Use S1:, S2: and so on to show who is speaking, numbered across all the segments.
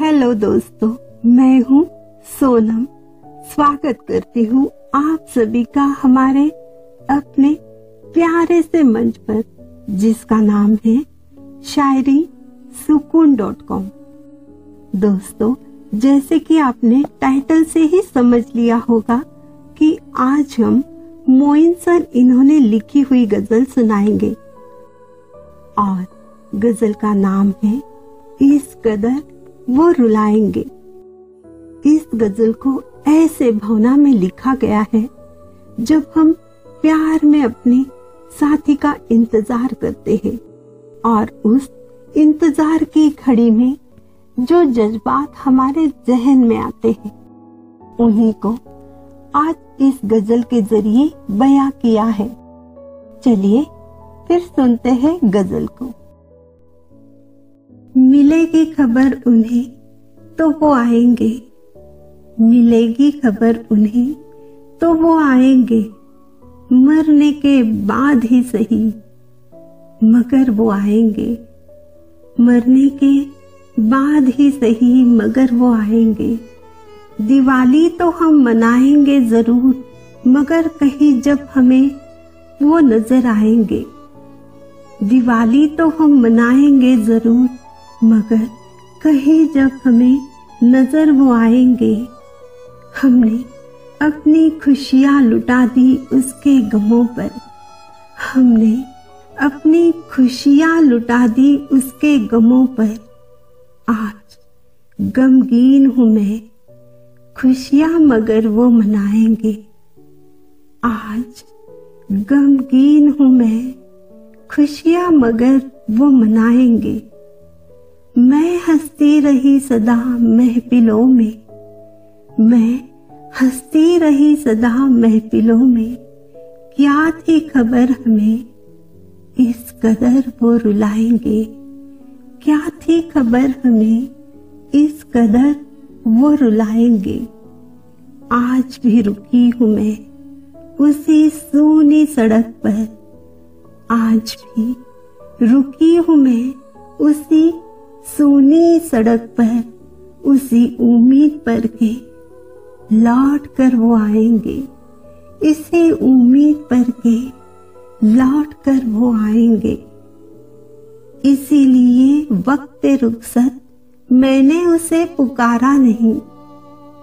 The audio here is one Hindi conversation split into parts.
S1: हेलो दोस्तों, मैं हूँ सोनम। स्वागत करती हूँ आप सभी का हमारे अपने प्यारे से मंच पर, जिसका नाम है शायरी सुकून डॉट कॉम। दोस्तों, जैसे कि आपने टाइटल से ही समझ लिया होगा कि आज हम मोइन सर इन्होंने लिखी हुई गज़ल सुनाएँगे। और गज़ल का नाम है इस कदर वो रुलाएँगे। इस गज़ल को ऐसे भावना में लिखा गया है, जब हम प्यार में अपने साथी का इंतज़ार करते हैं और उस इंतज़ार की घड़ी में जो जज्बात हमारे जहन में आते हैं, उन्हीं को आज इस गज़ल के ज़रिए बयां किया है। चलिए फिर सुनते हैं गज़ल को। मिलेगी खबर उन्हें तो वो आएँगे। मिलेगी खबर उन्हें तो वो आएँगे। मरने के बाद ही सही, मगर वो आएँगे। मरने के बाद ही सही, मगर वो आएँगे। दिवाली तो हम मनाएँगे ज़रूर, मगर कहीं जब हमें वो नज़र आएँगे। दिवाली तो हम मनाएँगे ज़रूर मगर कहीं जब हमें नज़र वो आएँगे, हमने अपनी खुशियाँ लुटा दी उसके गमों पर। हमने अपनी खुशियाँ लुटा दी उसके गमों पर। आज गमगीन हूँ मैं, खुशियाँ मगर वो मनाएँगे। आज गमगीन हूँ मैं, खुशियाँ मगर वो मनाएँगे। मैं हंसती रही सदा महफिलों में। मैं हंसती रही सदा महफिलों में। क्या थी खबर हमें? इस कदर वो रुलाएँगे। क्या थी खबर हमें? इस कदर वो रुलाएँगे। आज भी रुकी हूँ मैं उसी सूनी सड़क पर। आज भी रुकी हूँ मैं उसी सोनी सड़क पर उसी उम्मीद पर के लौट कर वो आएँगे। इसी उम्मीद पर के लौट कर वो आएँगे। इसीलिए वक्त रुखसत, मैंने उसे पुकारा नहीं।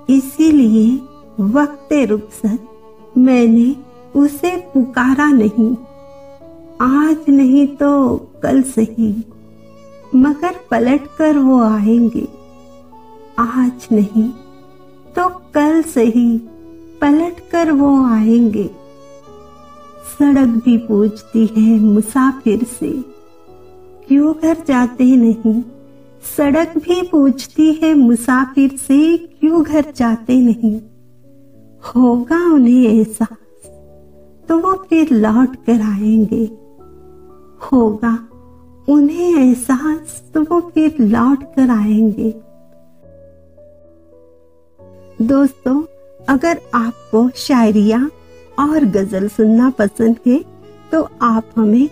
S1: इसीलिए वक्त रुखसत, मैंने उसे पुकारा नहीं। आज नहीं तो कल सही। मगर पलट कर वो आएँगे। आज नहीं तो कल सही पलट कर वो आएँगे। सड़क भी पूछती है मुसाफिर से। क्यों घर जाते नहीं? सड़क भी पूछती है मुसाफिर से, क्यों घर जाते नहीं? होगा उन्हें एहसास तो वो फिर लौट कर आएँगे। होगा उन्हें एहसास तो वो फिर लौट कर आएँगे। दोस्तों, अगर आपको शायरिया और गज़ल सुनना पसंद है तो आप हमें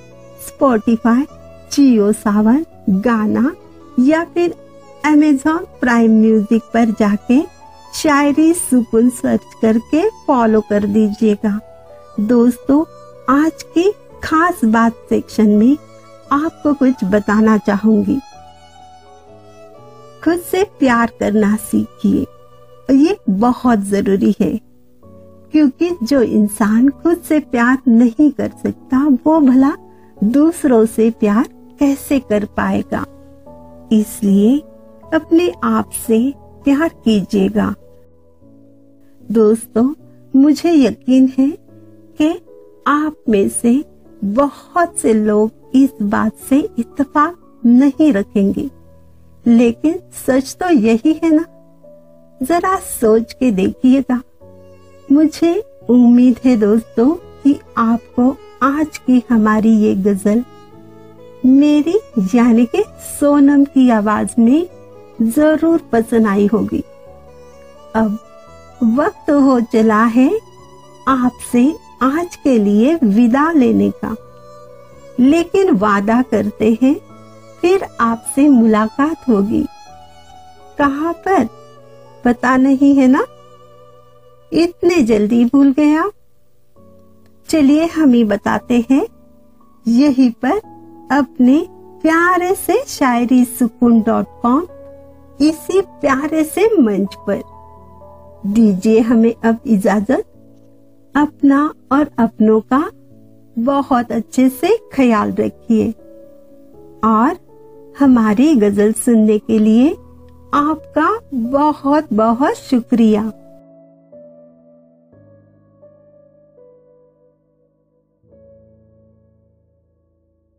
S1: स्पॉटिफाई जियो सावन गाना या फिर अमेजोन प्राइम म्यूज़िक पर जाके शायरी सुकून सर्च करके फॉलो कर दीजिएगा। दोस्तों, आज की खास बात सेक्शन में आपको कुछ बताना चाहूँगी। खुद से प्यार करना सीखिए। ये बहुत ज़रूरी है, क्योंकि जो इंसान खुद से प्यार नहीं कर सकता, वो भला दूसरों से प्यार कैसे कर पाएगा? इसलिए अपने आप से प्यार कीजिएगा। दोस्तों, मुझे यकीन है कि आप में से बहुत से लोग इस बात से इत्तेफाक नहीं रखेंगे। लेकिन सच तो यही है ना? जरा सोच के देखिएगा। मुझे उम्मीद है दोस्तों कि आपको आज की हमारी ये गज़ल मेरी यानी के सोनम की आवाज़ में ज़रूर पसंद आई होगी। अब वक्त हो चला है आपसे आज के लिए विदा लेने का। लेकिन वादा करते हैं, फिर आपसे मुलाकात होगी। कहाँ पर? पता नहीं है ना? इतने जल्दी भूल आप। चलिए हम ही बताते हैं। यही पर अपने प्यारे से शायरी सुकून डॉट कॉम, इसी प्यारे से मंच पर। दीजिए हमें अब इजाज़त, अपना और अपनों का बहुत अच्छे से ख्याल रखिए। और हमारी गज़ल सुनने के लिए आपका बहुत बहुत शुक्रिया।